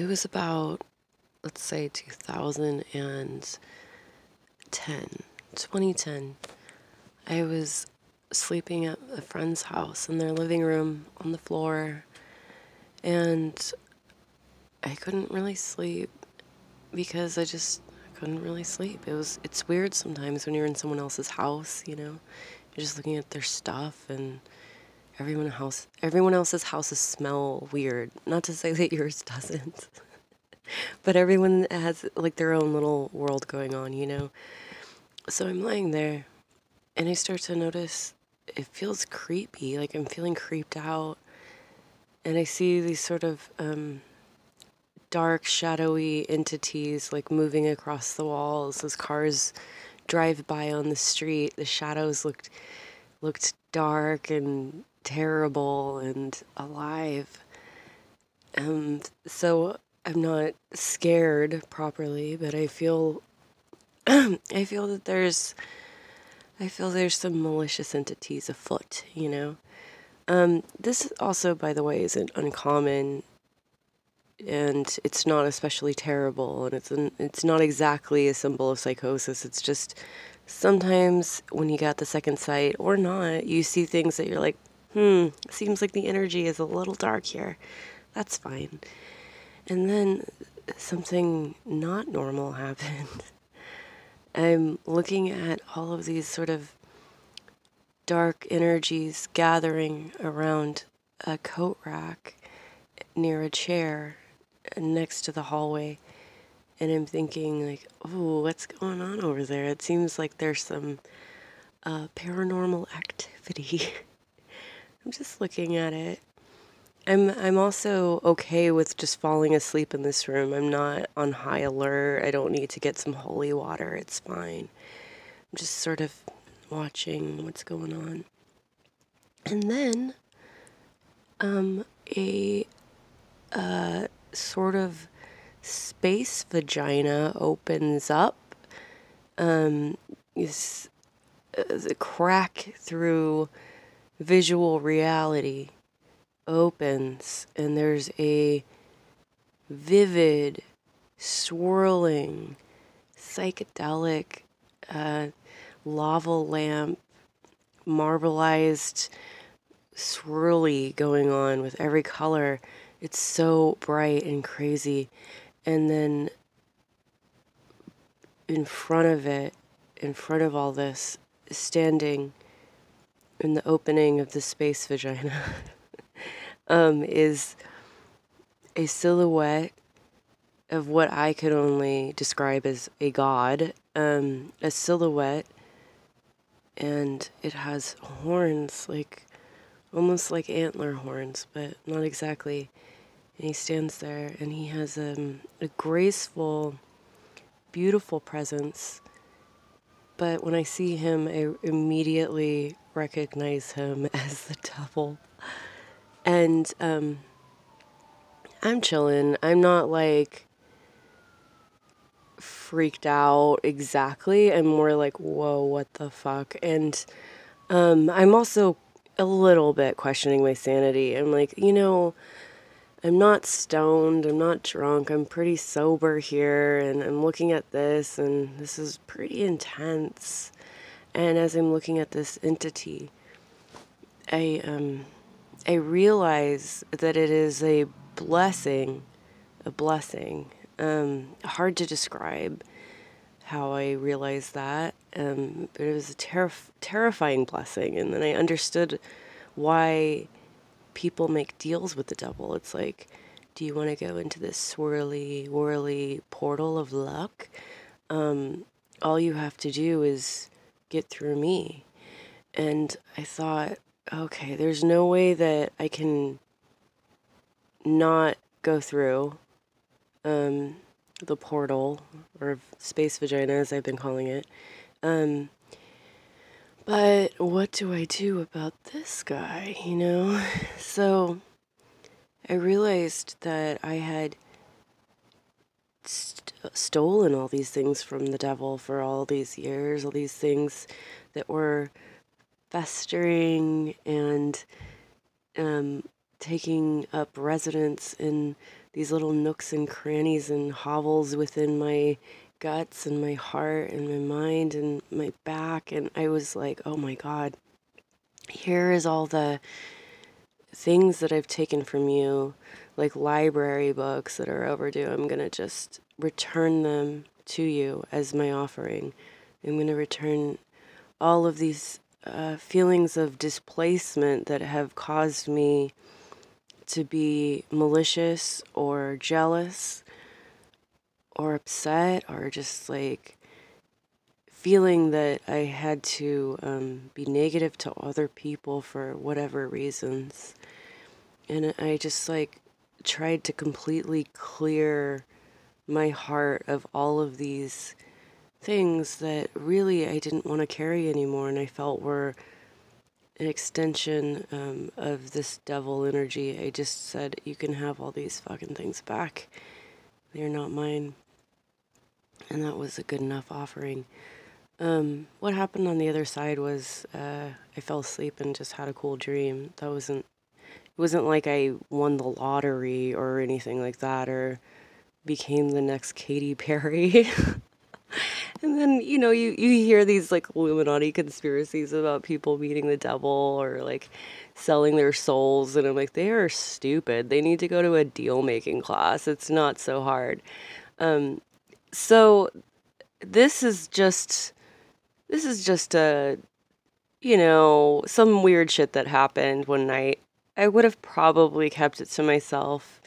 it was about, let's say, 2010, 2010. I was sleeping at a friend's house in their living room on the floor, and I couldn't really sleep because I just couldn't really sleep. It was it's weird sometimes when you're in someone else's house, you know. You're just looking at their stuff and everyone house everyone else's houses smell weird. Not to say that yours doesn't. but everyone has like their own little world going on, you know. So I'm lying there and I start to notice it feels creepy, like I'm feeling creeped out. And I see these sort of um, dark, shadowy entities like moving across the walls as cars drive by on the street. The shadows looked looked dark and terrible and alive. And so I'm not scared properly, but I feel I feel that there's I feel there's some malicious entities afoot, you know. Um, this also, by the way, isn't uncommon and it's not especially terrible and it's an, it's not exactly a symbol of psychosis it's just sometimes when you got the second sight or not you see things that you're like hmm seems like the energy is a little dark here that's fine and then something not normal happened i'm looking at all of these sort of dark energies gathering around a coat rack near a chair next to the hallway and I'm thinking like, oh, what's going on over there? It seems like there's some uh, paranormal activity. I'm just looking at it. I'm I'm also okay with just falling asleep in this room. I'm not on high alert. I don't need to get some holy water. It's fine. I'm just sort of watching what's going on. And then um a uh sort of space vagina opens up. Um, is the crack through visual reality opens, and there's a vivid, swirling, psychedelic uh, lava lamp, marbleized swirly going on with every color it's so bright and crazy. And then in front of it, in front of all this, standing in the opening of the space vagina, um, is a silhouette of what I could only describe as a god, um, a silhouette, and it has horns, like almost like antler horns, but not exactly. And he stands there and he has um, a graceful, beautiful presence. But when I see him, I immediately recognize him as the devil. And um, I'm chilling. I'm not like freaked out exactly. I'm more like, whoa, what the fuck? And um, I'm also a little bit questioning my sanity. I'm like, you know, I'm not stoned, I'm not drunk, I'm pretty sober here, and I'm looking at this, and this is pretty intense. And as I'm looking at this entity, I um, I realize that it is a blessing, a blessing. Um, hard to describe how I realized that, um, but it was a terif- terrifying blessing. And then I understood why people make deals with the devil. It's like, do you want to go into this swirly, whirly portal of luck? Um, all you have to do is get through me. And I thought, okay, there's no way that I can not go through um, the portal or space vagina, as I've been calling it. Um, but what do I do about this guy, you know? So I realized that I had st- stolen all these things from the devil for all these years, all these things that were festering and um, taking up residence in these little nooks and crannies and hovels within my guts and my heart and my mind and my back. And I was like, oh my God, here is all the things that I've taken from you, like library books that are overdue. I'm going to just return them to you as my offering. I'm going to return all of these uh, feelings of displacement that have caused me to be malicious or jealous or upset or just like feeling that I had to um, be negative to other people for whatever reasons. And I just like tried to completely clear my heart of all of these things that really I didn't want to carry anymore and I felt were an extension um, of this devil energy. I just said, You can have all these fucking things back. They're not mine. And that was a good enough offering. Um, what happened on the other side was uh, I fell asleep and just had a cool dream. That wasn't wasn't like I won the lottery or anything like that or became the next Katy Perry. and then you know you you hear these like Illuminati conspiracies about people meeting the devil or like selling their souls and I'm like they are stupid. They need to go to a deal making class. It's not so hard. Um, so this is just this is just a you know some weird shit that happened one night. I would have probably kept it to myself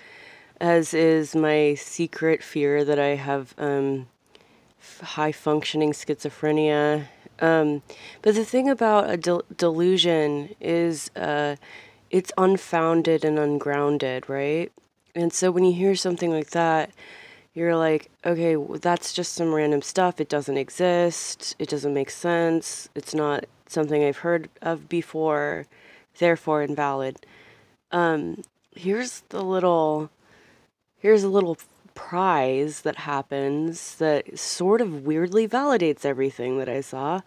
as is my secret fear that I have um, high functioning schizophrenia. Um, but the thing about a del- delusion is uh, it's unfounded and ungrounded, right? And so when you hear something like that, you're like, okay, well, that's just some random stuff. It doesn't exist. It doesn't make sense. It's not something I've heard of before, therefore invalid. Um, here's the little, here's a little prize that happens that sort of weirdly validates everything that I saw.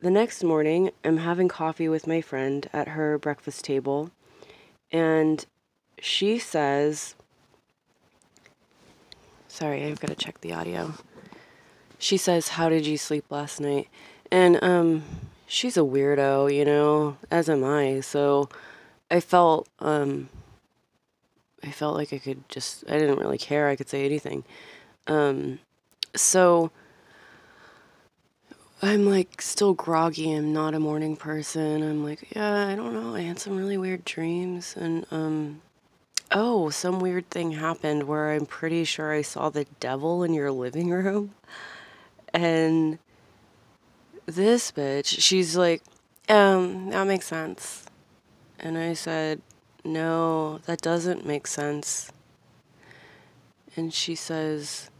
The next morning, I'm having coffee with my friend at her breakfast table, and she says, Sorry, I've got to check the audio. She says, How did you sleep last night? And, um, she's a weirdo, you know, as am I. So I felt, um, I felt like I could just, I didn't really care. I could say anything. Um, so I'm like still groggy. I'm not a morning person. I'm like, yeah, I don't know. I had some really weird dreams. And, um, oh, some weird thing happened where I'm pretty sure I saw the devil in your living room. And this bitch, she's like, um, that makes sense. And I said, no, that doesn't make sense. And she says,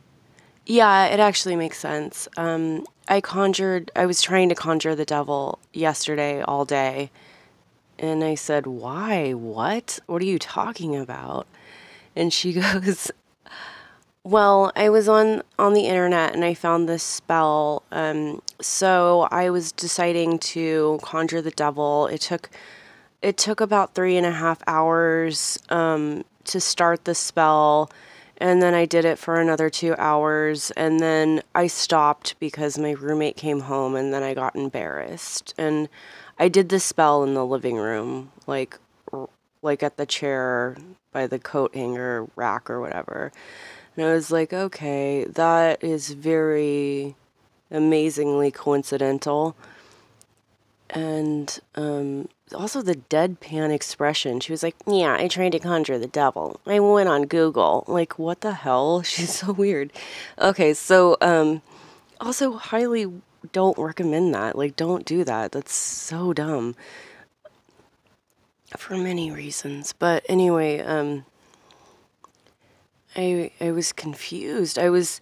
Yeah, it actually makes sense. Um, I conjured, I was trying to conjure the devil yesterday all day. And I said, Why? What? What are you talking about? And she goes, well, I was on on the internet and I found this spell. Um, so I was deciding to conjure the devil. It took it took about three and a half hours um, to start the spell. And then I did it for another two hours. And then I stopped because my roommate came home and then I got embarrassed. And I did the spell in the living room, like, like at the chair by the coat hanger rack or whatever. And I was like, okay, that is very amazingly coincidental. And um, also the deadpan expression. She was like, "Yeah, I tried to conjure the devil. I went on Google. Like, what the hell? She's so weird." Okay, so um, also highly don't recommend that. Like, don't do that. That's so dumb for many reasons. But anyway, um, I I was confused. I was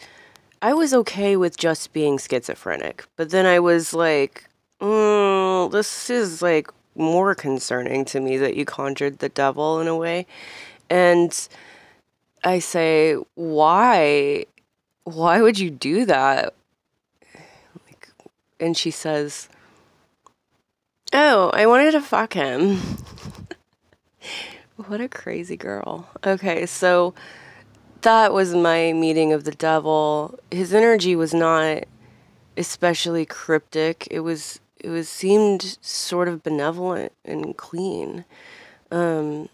I was okay with just being schizophrenic, but then I was like, mm, this is like more concerning to me that you conjured the devil in a way. And I say, why? Why would you do that? Like, and she says, Oh, I wanted to fuck him. what a crazy girl. Okay, so that was my meeting of the devil. His energy was not especially cryptic. It was it was seemed sort of benevolent and clean. Um,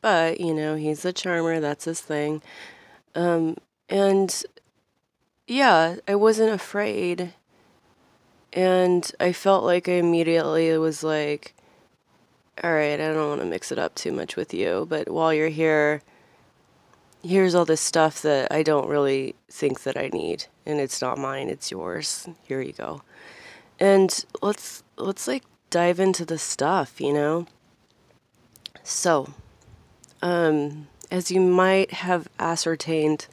but you know, he's a charmer. That's his thing. Um, and yeah, I wasn't afraid. And I felt like I immediately was like, all right, I don't want to mix it up too much with you, but while you're here, here's all this stuff that I don't really think that I need, and it's not mine, it's yours. Here you go. And let's let's like dive into the stuff, you know. So, um, as you might have ascertained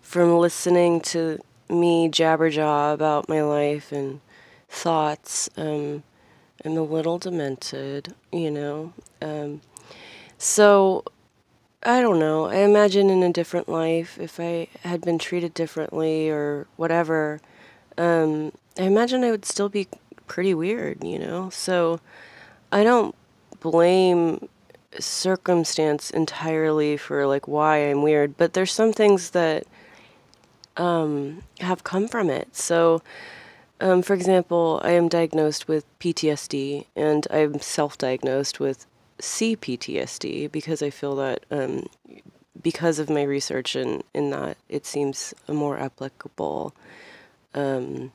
from listening to me jabberjaw about my life and thoughts, um, I'm a little demented, you know. Um, so I don't know. I imagine in a different life, if I had been treated differently or whatever, um, I imagine I would still be pretty weird, you know? So I don't blame circumstance entirely for like why I'm weird, but there's some things that um, have come from it. So, um, for example, I am diagnosed with PTSD and I'm self diagnosed with CPTSD because I feel that um, because of my research in, in that, it seems a more applicable. Um,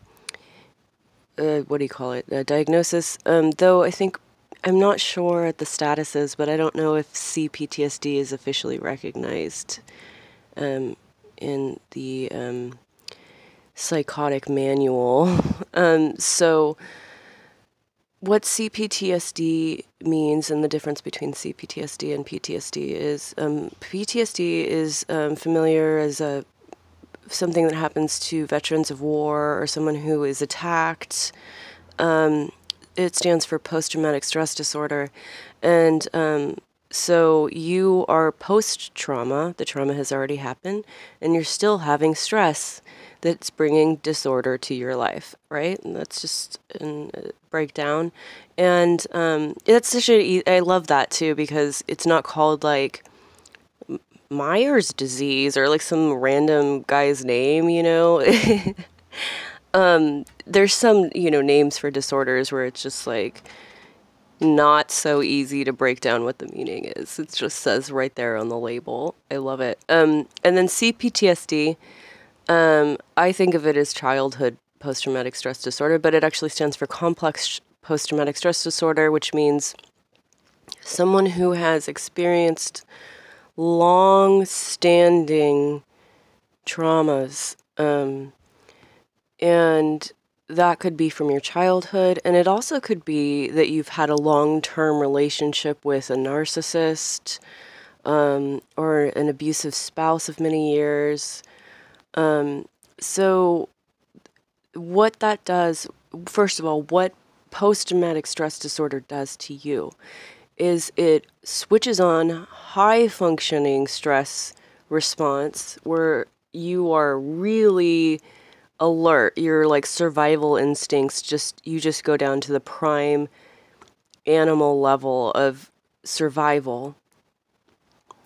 uh, what do you call it? diagnosis. Um, though I think I'm not sure at the statuses, but I don't know if CPTSD is officially recognized um, in the um, psychotic manual. Um, so what CPTSD means and the difference between CPTSD and PTSD is um, PTSD is um, familiar as a something that happens to veterans of war or someone who is attacked. Um, it stands for post traumatic stress disorder, and um, so you are post trauma. The trauma has already happened, and you're still having stress that's bringing disorder to your life, right? And that's just a breakdown. And um, that's such a, I love that too because it's not called like Myers disease or like some random guy's name, you know? um, there's some, you know, names for disorders where it's just like, not so easy to break down what the meaning is. It just says right there on the label. I love it. Um, and then CPTSD um, I think of it as childhood post traumatic stress disorder, but it actually stands for complex post traumatic stress disorder, which means someone who has experienced long standing traumas. Um, and that could be from your childhood, and it also could be that you've had a long term relationship with a narcissist um, or an abusive spouse of many years. Um, so, what that does, first of all, what post traumatic stress disorder does to you is it switches on high functioning stress response where you are really alert. Your like survival instincts just you just go down to the prime animal level of survival.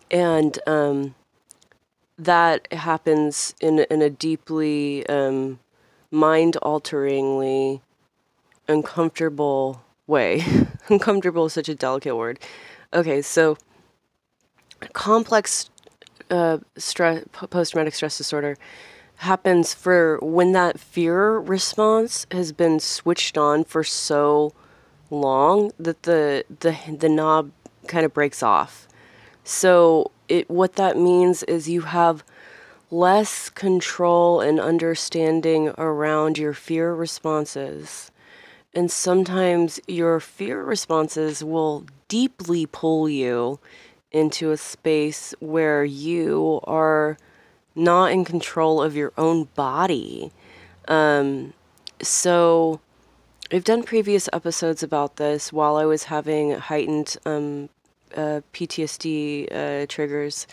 And um that happens in in a deeply um, mind alteringly uncomfortable way. uncomfortable is such a delicate word. Okay, so complex uh, stress, post traumatic stress disorder happens for when that fear response has been switched on for so long that the the the knob kind of breaks off. So it what that means is you have less control and understanding around your fear responses. And sometimes your fear responses will deeply pull you into a space where you are not in control of your own body. Um, so, I've done previous episodes about this while I was having heightened um, uh, PTSD uh, triggers,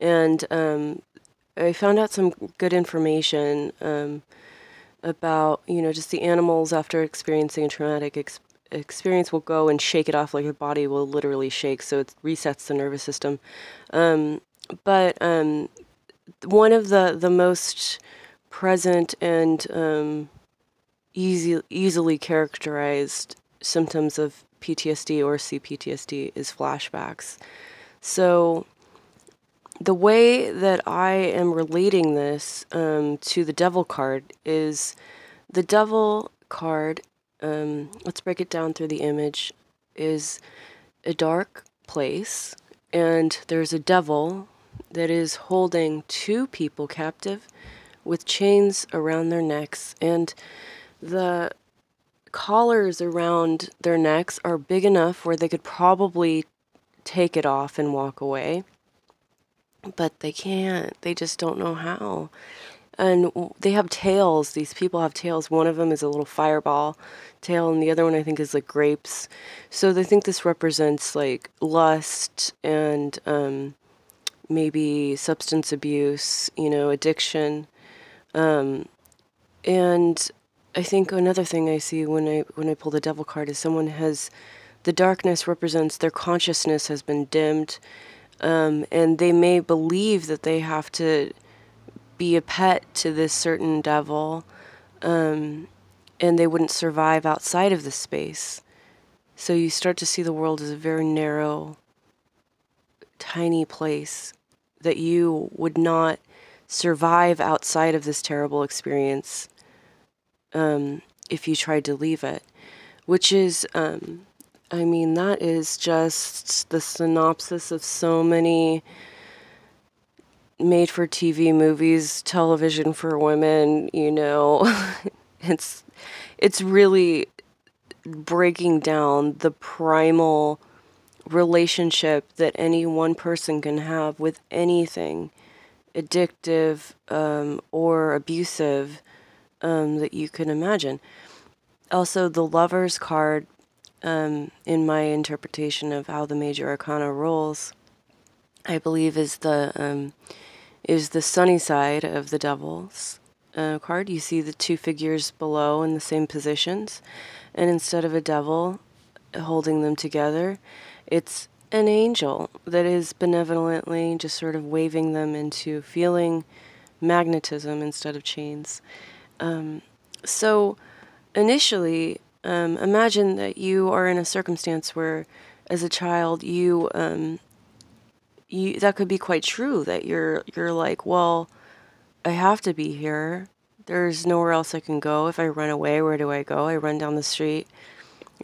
and um, I found out some good information um, about you know just the animals after experiencing a traumatic ex- experience will go and shake it off like your body will literally shake, so it resets the nervous system. Um, but um, one of the the most present and um, easy easily characterized symptoms of PTSD or CPTSD is flashbacks. So the way that I am relating this um, to the devil card is the devil card. Um, let's break it down through the image. Is a dark place, and there's a devil that is holding two people captive with chains around their necks, and the collars around their necks are big enough where they could probably take it off and walk away. But they can't. They just don't know how. And they have tails. These people have tails. One of them is a little fireball tail, and the other one I think is like grapes. So they think this represents like lust and um, maybe substance abuse, you know, addiction. Um, and I think another thing I see when I when I pull the devil card is someone has the darkness represents their consciousness has been dimmed, um, and they may believe that they have to be a pet to this certain devil, um, and they wouldn't survive outside of the space. So you start to see the world as a very narrow, tiny place that you would not survive outside of this terrible experience um, if you tried to leave it, which is, um, I mean, that is just the synopsis of so many made for TV movies, television for women, you know. it's it's really breaking down the primal relationship that any one person can have with anything addictive um, or abusive um, that you can imagine. Also, the Lover's card, um, in my interpretation of how the major arcana rolls, I believe is the um, is the sunny side of the Devil's uh, card. You see the two figures below in the same positions, and instead of a devil holding them together, it's an angel that is benevolently just sort of waving them into feeling magnetism instead of chains. Um, so, initially, um, imagine that you are in a circumstance where, as a child, you, um, you that could be quite true. That you're you're like, well, I have to be here. There's nowhere else I can go. If I run away, where do I go? I run down the street.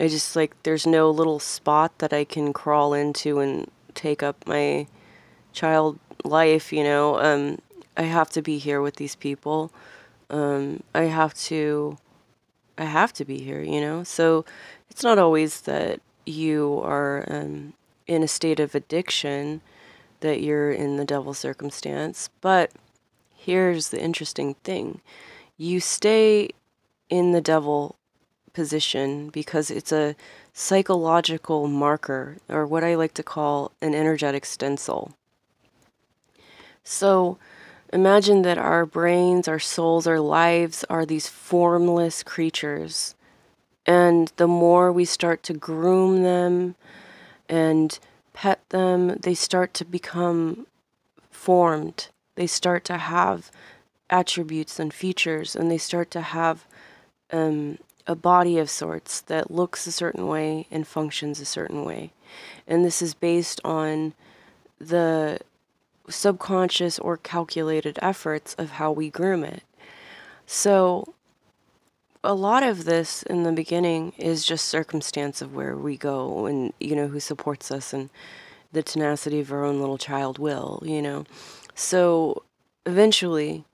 I just like there's no little spot that I can crawl into and take up my child life. You know, um, I have to be here with these people um, I have to I have to be here, you know? So it's not always that you are um, in a state of addiction that you're in the devil circumstance, but here's the interesting thing. You stay in the devil position because it's a psychological marker or what I like to call an energetic stencil. So Imagine that our brains, our souls, our lives are these formless creatures. And the more we start to groom them and pet them, they start to become formed. They start to have attributes and features, and they start to have um, a body of sorts that looks a certain way and functions a certain way. And this is based on the subconscious or calculated efforts of how we groom it. So, a lot of this in the beginning is just circumstance of where we go and, you know, who supports us and the tenacity of our own little child will, you know. So, eventually,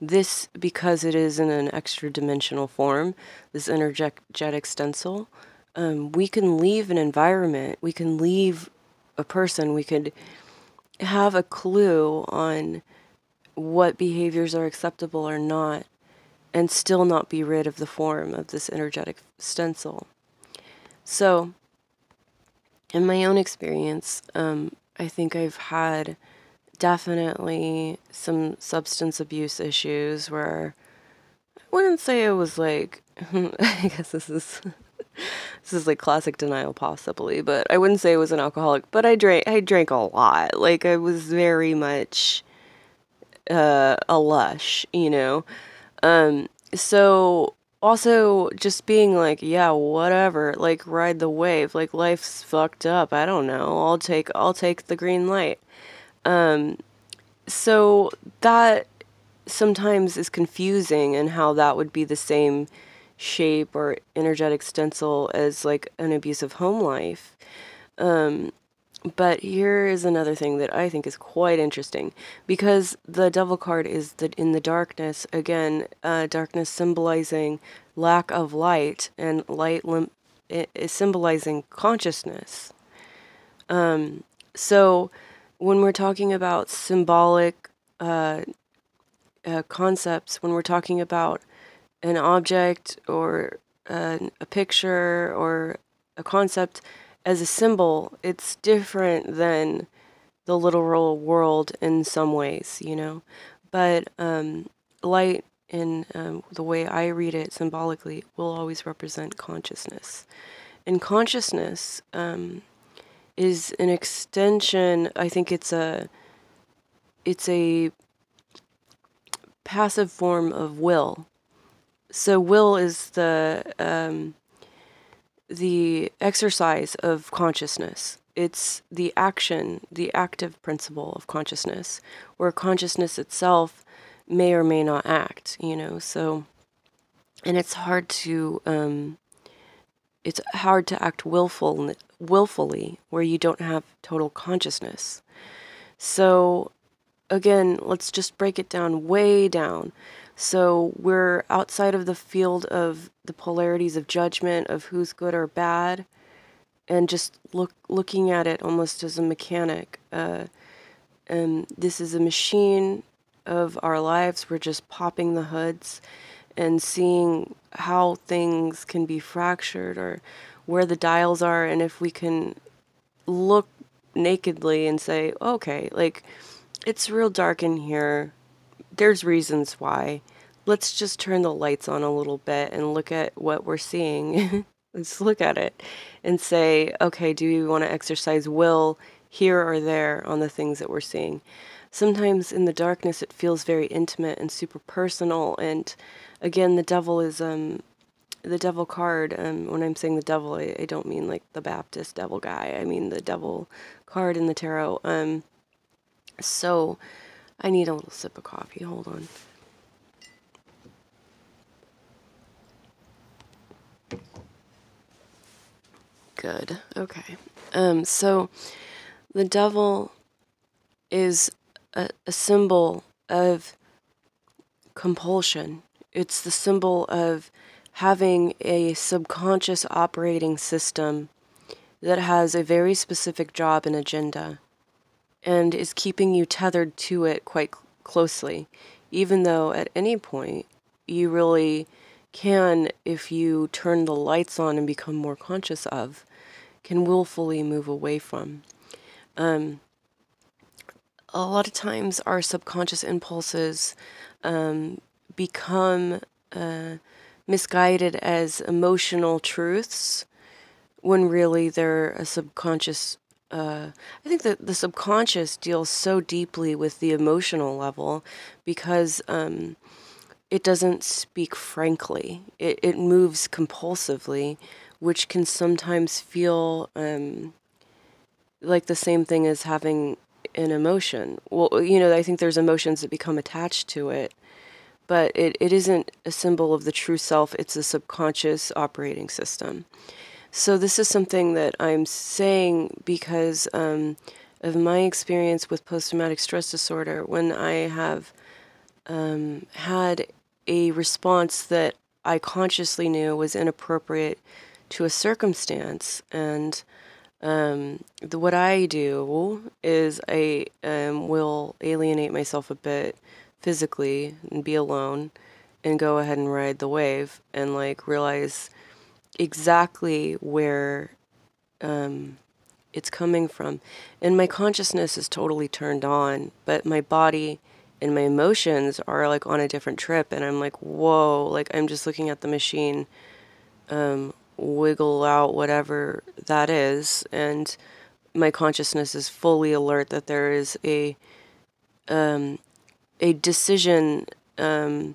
this, because it is in an extra dimensional form, this energetic stencil, um, we can leave an environment, we can leave a person, we could have a clue on what behaviors are acceptable or not and still not be rid of the form of this energetic stencil. So, in my own experience, um, I think I've had definitely some substance abuse issues where I wouldn't say it was like, I guess this is this is like classic denial possibly, but I wouldn't say I was an alcoholic, but I drank I drank a lot. Like I was very much uh, a lush, you know. Um so also just being like, yeah, whatever, like ride the wave. Like life's fucked up. I don't know. I'll take I'll take the green light. Um so that sometimes is confusing and how that would be the same shape or energetic stencil as like an abusive home life. Um, but here is another thing that I think is quite interesting because the devil card is that in the darkness again, uh, darkness symbolizing lack of light and light lim- is symbolizing consciousness. Um, so when we're talking about symbolic uh, uh, concepts, when we're talking about an object or a, a picture or a concept as a symbol, it's different than the literal world in some ways, you know. But um, light, in um, the way I read it symbolically, will always represent consciousness. And consciousness um, is an extension. I think it's a it's a passive form of will so will is the um, the exercise of consciousness. It's the action, the active principle of consciousness, where consciousness itself may or may not act. You know, so and it's hard to um, it's hard to act willful willfully where you don't have total consciousness. So again, let's just break it down way down. So we're outside of the field of the polarities of judgment of who's good or bad, and just look looking at it almost as a mechanic. Uh, and this is a machine of our lives. We're just popping the hoods and seeing how things can be fractured or where the dials are, and if we can look nakedly and say, okay, like it's real dark in here there's reasons why. Let's just turn the lights on a little bit and look at what we're seeing. Let's look at it and say, okay, do we want to exercise will here or there on the things that we're seeing? Sometimes in the darkness, it feels very intimate and super personal. And again, the devil is um, the devil card. Um, when I'm saying the devil, I, I, don't mean like the Baptist devil guy. I mean the devil card in the tarot. Um, so I need a little sip of coffee. Hold on. Good. Okay. Um, so the devil is a, a symbol of compulsion. It's the symbol of having a subconscious operating system that has a very specific job and agenda and is keeping you tethered to it quite closely, even though at any point you really can, if you turn the lights on and become more conscious of, can willfully move away from. Um, a lot of times our subconscious impulses um, become uh, misguided as emotional truths when really they're a subconscious uh, I think that the subconscious deals so deeply with the emotional level because um, it doesn't speak frankly. It, it moves compulsively, which can sometimes feel um, like the same thing as having an emotion. Well, you know, I think there's emotions that become attached to it, but it, it isn't a symbol of the true self, it's a subconscious operating system. So, this is something that I'm saying because um, of my experience with post traumatic stress disorder when I have um, had a response that I consciously knew was inappropriate to a circumstance. And um, the, what I do is I um, will alienate myself a bit physically and be alone and go ahead and ride the wave and like realize exactly where um, it's coming from. And my consciousness is totally turned on, but my body and my emotions are like on a different trip. And I'm like, whoa, like I'm just looking at the machine um, wiggle out whatever that is, and my consciousness is fully alert that there is a um, a decision um,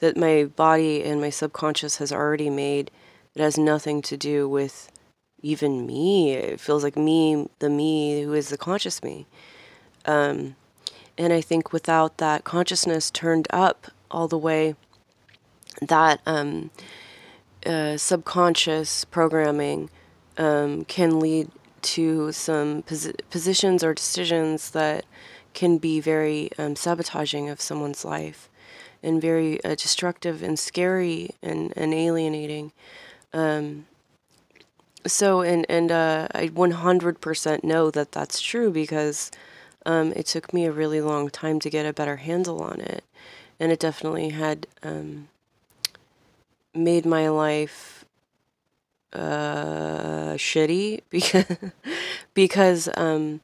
that my body and my subconscious has already made that has nothing to do with even me. It feels like me, the me who is the conscious me. Um, and I think without that consciousness turned up all the way, that um, uh, subconscious programming um, can lead to some posi- positions or decisions that can be very um, sabotaging of someone's life and very uh, destructive and scary and, and alienating. Um, so and and uh, I 100% know that that's true because um, it took me a really long time to get a better handle on it, and it definitely had um, made my life uh, shitty because because um,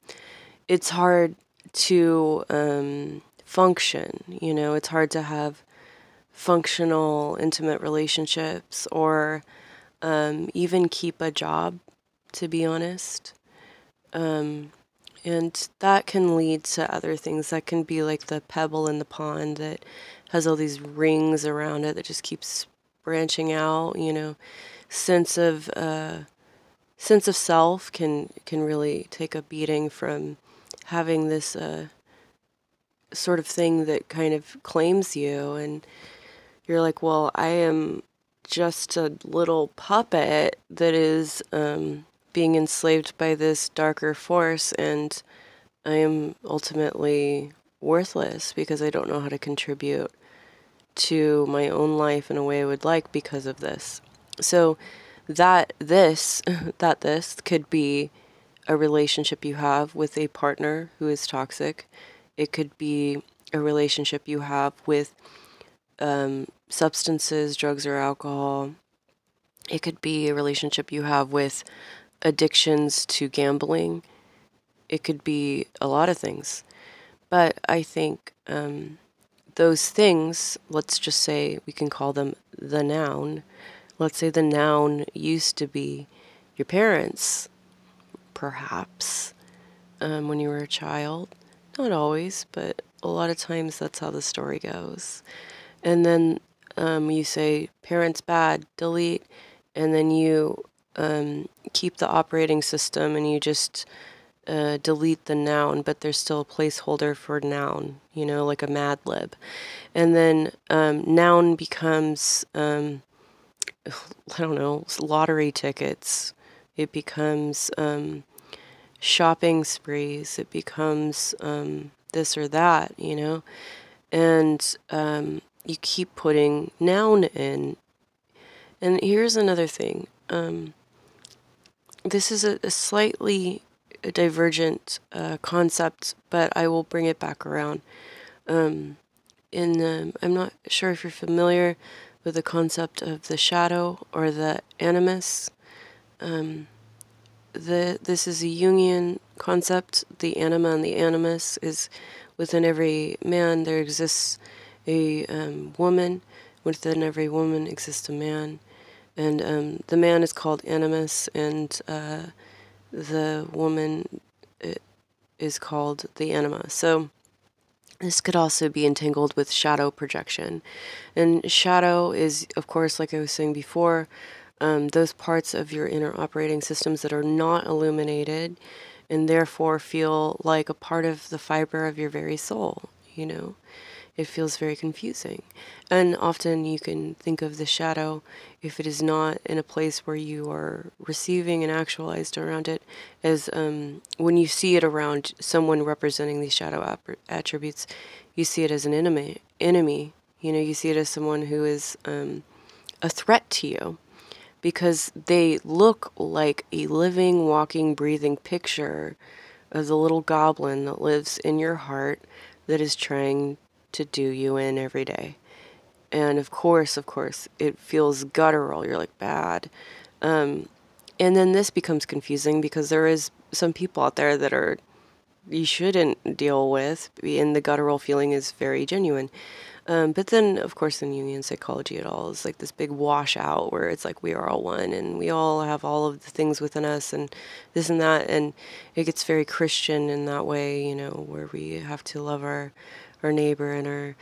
it's hard to um, function. You know, it's hard to have functional, intimate relationships or um, even keep a job, to be honest. Um, and that can lead to other things. That can be like the pebble in the pond that has all these rings around it that just keeps branching out. You know, sense of uh, sense of self can can really take a beating from having this uh, sort of thing that kind of claims you, and you're like, well, I am just a little puppet that is um, being enslaved by this darker force, and I am ultimately worthless because I don't know how to contribute to my own life in a way I would like because of this. So that this that this could be a relationship you have with a partner who is toxic. It could be a relationship you have with um, substances, drugs, or alcohol. It could be a relationship you have with addictions to gambling. It could be a lot of things. But I think um, those things, let's just say we can call them the noun. Let's say the noun used to be your parents, perhaps, um, when you were a child. Not always, but a lot of times that's how the story goes. And then um, you say parents bad, delete, and then you um, keep the operating system and you just uh, delete the noun, but there's still a placeholder for noun, you know, like a Mad Lib. And then um, noun becomes, um, I don't know, lottery tickets. It becomes um, shopping sprees. It becomes um, this or that, you know. And um, you keep putting noun in. And here's another thing. Um, this is a, a slightly divergent uh, concept, but I will bring it back around. Um, in I'm not sure if you're familiar with the concept of the shadow or the animus. Um, the this is a Jungian concept. The anima and the animus is within every man. There exists a um, woman. Within every woman exists a man. And um, the man is called animus, and uh, the woman uh, is called the anima. So this could also be entangled with shadow projection. And shadow is, of course, like I was saying before, um, those parts of your inner operating systems that are not illuminated and therefore feel like a part of the fiber of your very soul, you know it feels very confusing. And often you can think of the shadow, if it is not in a place where you are receiving and actualized around it, as um, when you see it around someone representing these shadow attributes, you see it as an enemy. Enemy, you know, you see it as someone who is um, a threat to you because they look like a living, walking, breathing picture of the little goblin that lives in your heart that is trying to do you in every day. And of course, of course, it feels guttural. You're like, bad. Um, and then this becomes confusing because there is some people out there that are you shouldn't deal with, and the guttural feeling is very genuine. Um, but then, of course, in Jungian psychology, it all is like this big washout where it's like we are all one and we all have all of the things within us and this and that. And it gets very Christian in that way, you know, where we have to love our, our neighbor and our,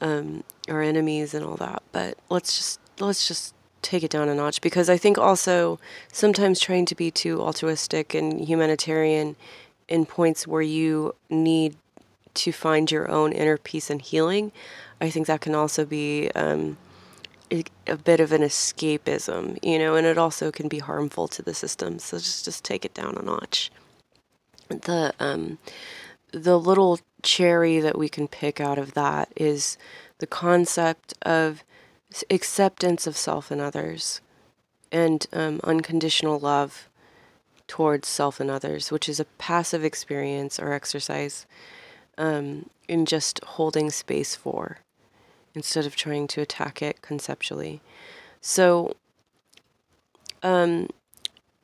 um, our enemies and all that. But let's just, let's just take it down a notch because I think also sometimes trying to be too altruistic and humanitarian in points where you need to find your own inner peace and healing I think that can also be um, a bit of an escapism, you know, and it also can be harmful to the system. So just just take it down a notch. The um, the little cherry that we can pick out of that is the concept of acceptance of self and others, and um, unconditional love towards self and others, which is a passive experience or exercise um, in just holding space for instead of trying to attack it conceptually. So, um,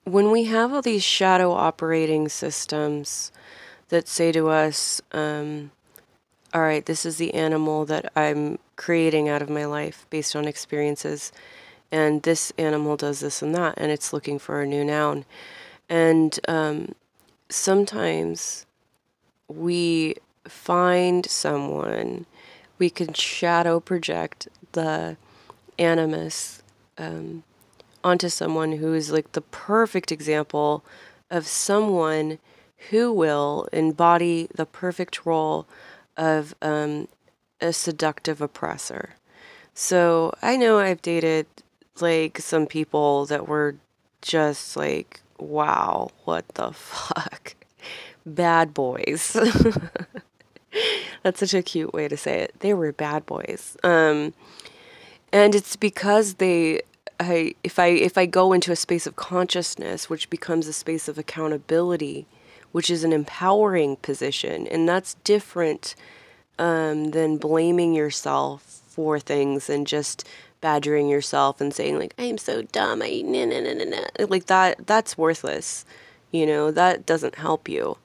when we have all these shadow operating systems that say to us, um, all right, this is the animal that I'm creating out of my life based on experiences, and this animal does this and that, and it's looking for a new noun. And um, sometimes we find someone we can shadow project the animus um, onto someone who is like the perfect example of someone who will embody the perfect role of um, a seductive oppressor. So I know I've dated like some people that were just like, wow, what the fuck? Bad boys. That's such a cute way to say it. They were bad boys. Um, and it's because they I if I if I go into a space of consciousness, which becomes a space of accountability, which is an empowering position, and that's different um, than blaming yourself for things and just badgering yourself and saying like I'm so dumb, I nah, nah, nah, nah, like that. That's worthless. You know that doesn't help you,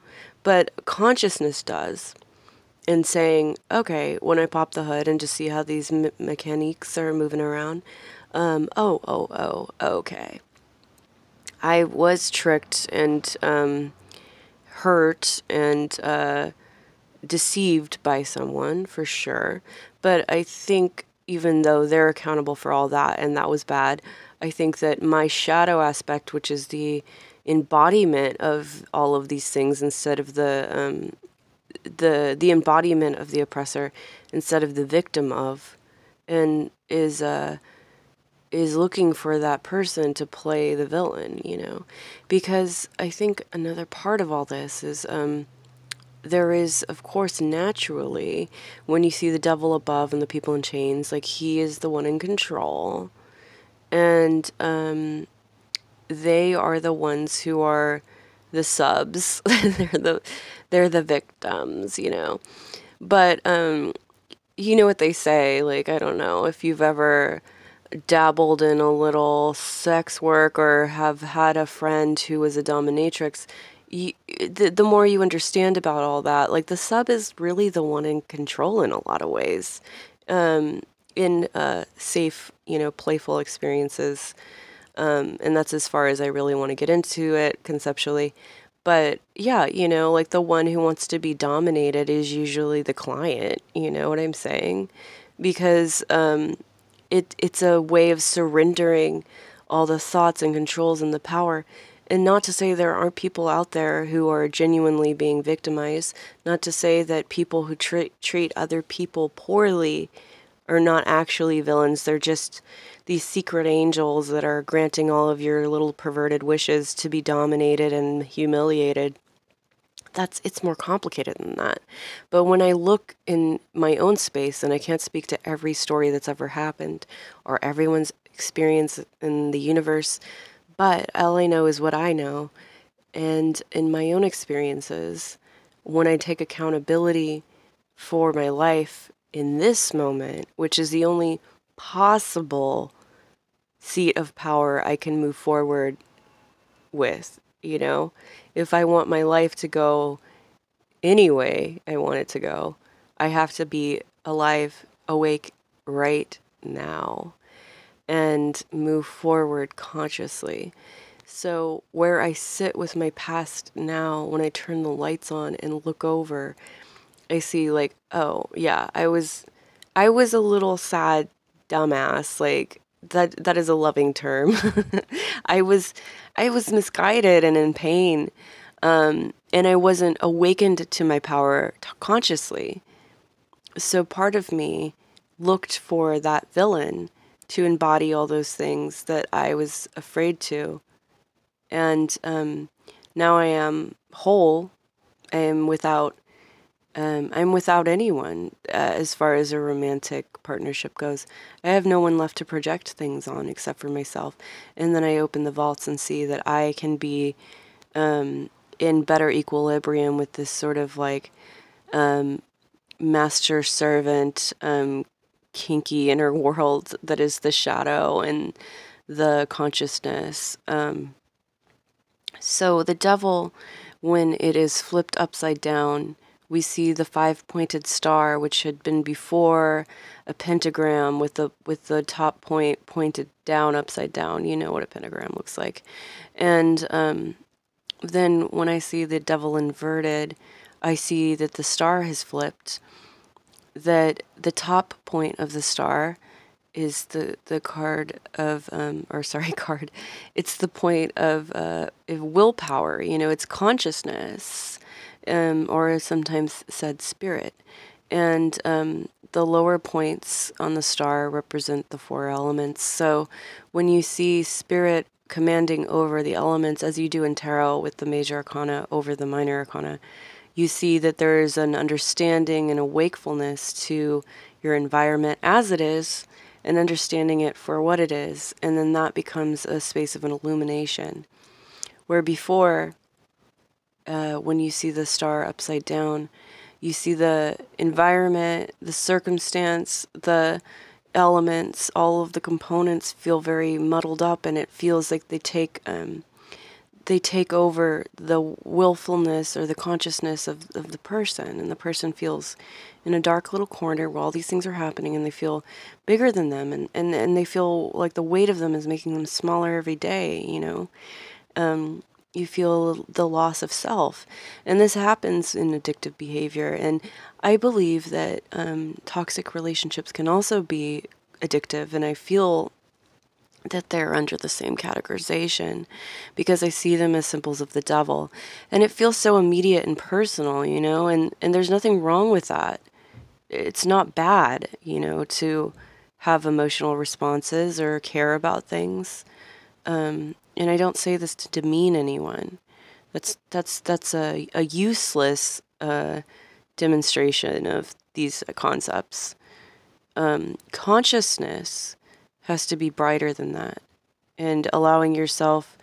but consciousness does and saying, okay, when I pop the hood and just see how these me- mechanics are moving around, um, oh, oh, oh, okay. I was tricked and um, hurt and uh, deceived by someone for sure. But I think even though they're accountable for all that and that was bad, I think that my shadow aspect, which is the embodiment of all of these things instead of the um, the the embodiment of the oppressor instead of the victim of, and is uh, is looking for that person to play the villain, you know, because I think another part of all this is um, there is, of course, naturally when you see the devil above and the people in chains, like he is the one in control, and um, they are the ones who are the subs. they're the they're the victims, you know. But um you know what they say, like I don't know if you've ever dabbled in a little sex work or have had a friend who was a dominatrix, you, the, the more you understand about all that, like the sub is really the one in control in a lot of ways. Um, in uh, safe, you know, playful experiences. Um, and that's as far as I really want to get into it conceptually. But yeah, you know, like the one who wants to be dominated is usually the client. You know what I'm saying? Because um, it it's a way of surrendering all the thoughts and controls and the power. And not to say there aren't people out there who are genuinely being victimized. Not to say that people who treat treat other people poorly are not actually villains. They're just these secret angels that are granting all of your little perverted wishes to be dominated and humiliated. That's it's more complicated than that. But when I look in my own space and I can't speak to every story that's ever happened or everyone's experience in the universe, but all I know is what I know. And in my own experiences, when I take accountability for my life in this moment, which is the only possible seat of power I can move forward with, you know? If I want my life to go any way I want it to go. I have to be alive, awake right now, and move forward consciously. So, where I sit with my past now, when I turn the lights on and look over, I see, like, oh, yeah, I was. I was a little sad dumbass like that that is a loving term. I was I was misguided and in pain. Um, and I wasn't awakened to my power t- consciously. So part of me looked for that villain to embody all those things that I was afraid to. And um, now I am whole. I am without um, I'm without anyone uh, as far as a romantic partnership goes. I have no one left to project things on except for myself. And then I open the vaults and see that I can be um, in better equilibrium with this sort of like um, master servant, um, kinky inner world that is the shadow and the consciousness. Um, so the devil, when it is flipped upside down, we see the five pointed star, which had been before a pentagram with the with the top point pointed down upside down. You know what a pentagram looks like. And um, then when I see the devil inverted, I see that the star has flipped. That the top point of the star is the the card of um, or sorry card it's the point of uh, willpower you know it's consciousness um, or sometimes said spirit. And um, the lower points on the star represent the four elements. So when you see spirit commanding over the elements, as you do in tarot with the major arcana over the minor arcana, you see that there is an understanding and a wakefulness to your environment as it is and understanding it for what it is. And then that becomes a space of an illumination. Where before, uh, when you see the star upside down. You see the environment, the circumstance, the elements, all of the components feel very muddled up, and it feels like they take um, they take over the willfulness or the consciousness of, of the person, and the person feels in a dark little corner where all these things are happening, and they feel bigger than them, and, and, and they feel like the weight of them is making them smaller every day, you know. Um, you feel the loss of self. And this happens in addictive behavior. And I believe that um, toxic relationships can also be addictive. And I feel that they're under the same categorization because I see them as symbols of the devil. And it feels so immediate and personal, you know, and, and there's nothing wrong with that. It's not bad, you know, to have emotional responses or care about things. Um, and I don't say this to demean anyone. That's that's that's a a useless uh, demonstration of these concepts. Um, consciousness has to be brighter than that, and allowing yourself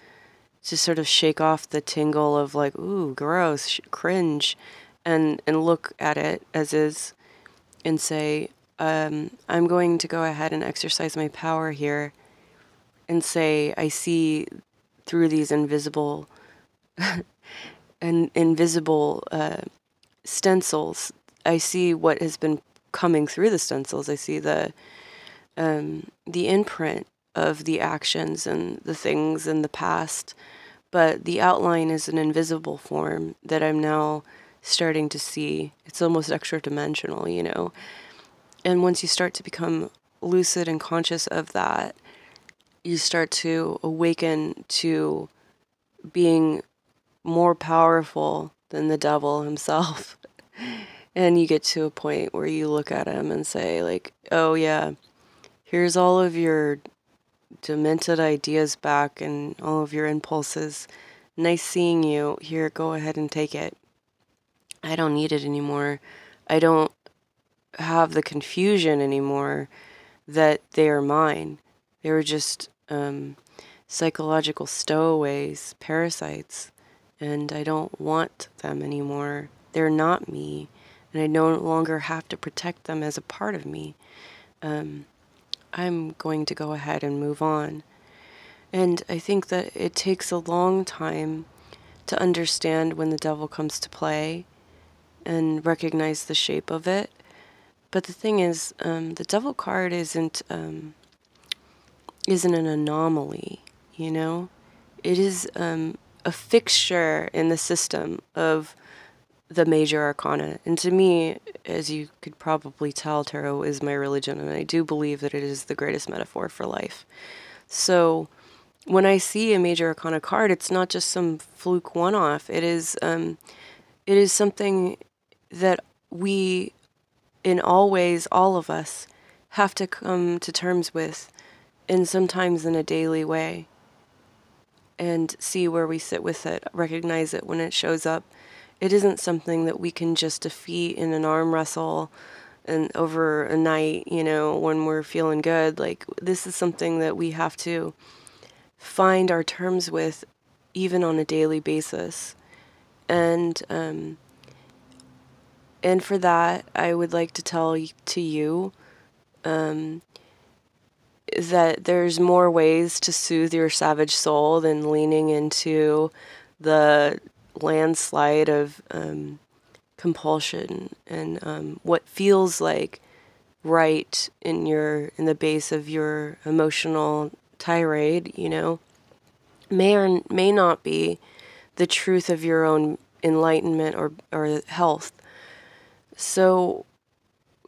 to sort of shake off the tingle of like, ooh, gross, cringe, and and look at it as is, and say, um, I'm going to go ahead and exercise my power here and say, I see through these invisible and invisible uh, stencils. I see what has been coming through the stencils. I see the um, the imprint of the actions and the things in the past, but the outline is an invisible form that I'm now starting to see. It's almost extra dimensional, you know. And once you start to become lucid and conscious of that, you start to awaken to being more powerful than the devil himself. and you get to a point where you look at him and say, like, oh, yeah, here's all of your demented ideas back and all of your impulses. Nice seeing you. Here, go ahead and take it. I don't need it anymore. I don't have the confusion anymore that they are mine. They were just um, psychological stowaways, parasites, and I don't want them anymore. They're not me, and I no longer have to protect them as a part of me. Um, I'm going to go ahead and move on. And I think that it takes a long time to understand when the devil comes to play. and recognize the shape of it. But the thing is, um, the devil card isn't um, isn't an anomaly. You know, it is um, a fixture in the system of the major arcana. And to me, as you could probably tell, tarot is my religion, and I do believe that it is the greatest metaphor for life. So when I see a major arcana card, it's not just some fluke one off. It is um, it is something that we, in all ways, all of us, have to come to terms with, and sometimes in a daily way, and see where we sit with it, recognize it when it shows up. It isn't something that we can just defeat in an arm wrestle and over a night, you know, when we're feeling good. Like, this is something that we have to find our terms with even on a daily basis. And um, and for that, I would like to tell to you um, that there's more ways to soothe your savage soul than leaning into the landslide of um, compulsion and um, what feels like right in your in the base of your emotional tirade. You know, may or may not be the truth of your own enlightenment or or health so,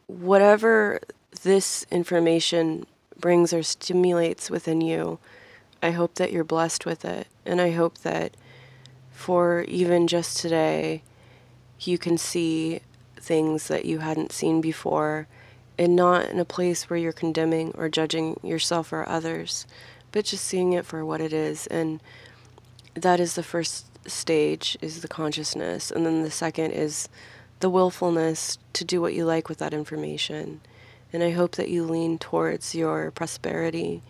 whatever this information brings or stimulates within you, I hope that you're blessed with it. And I hope that for even just today, you can see things that you hadn't seen before and not in a place where you're condemning or judging yourself or others, but just seeing it for what it is. And that is the first stage is the consciousness. And then the second is the willfulness to do what you like with that information. And I hope that you lean towards your prosperity